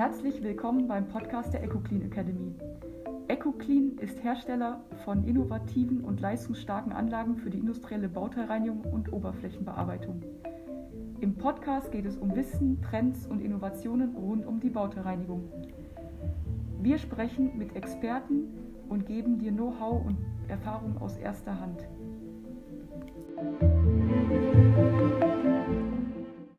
Herzlich willkommen beim Podcast der EcoClean Academy. EcoClean ist Hersteller von innovativen und leistungsstarken Anlagen für die industrielle Bauteilreinigung und Oberflächenbearbeitung. Im Podcast geht es um Wissen, Trends und Innovationen rund um die Bauteilreinigung. Wir sprechen mit Experten und geben dir Know-how und Erfahrung aus erster Hand.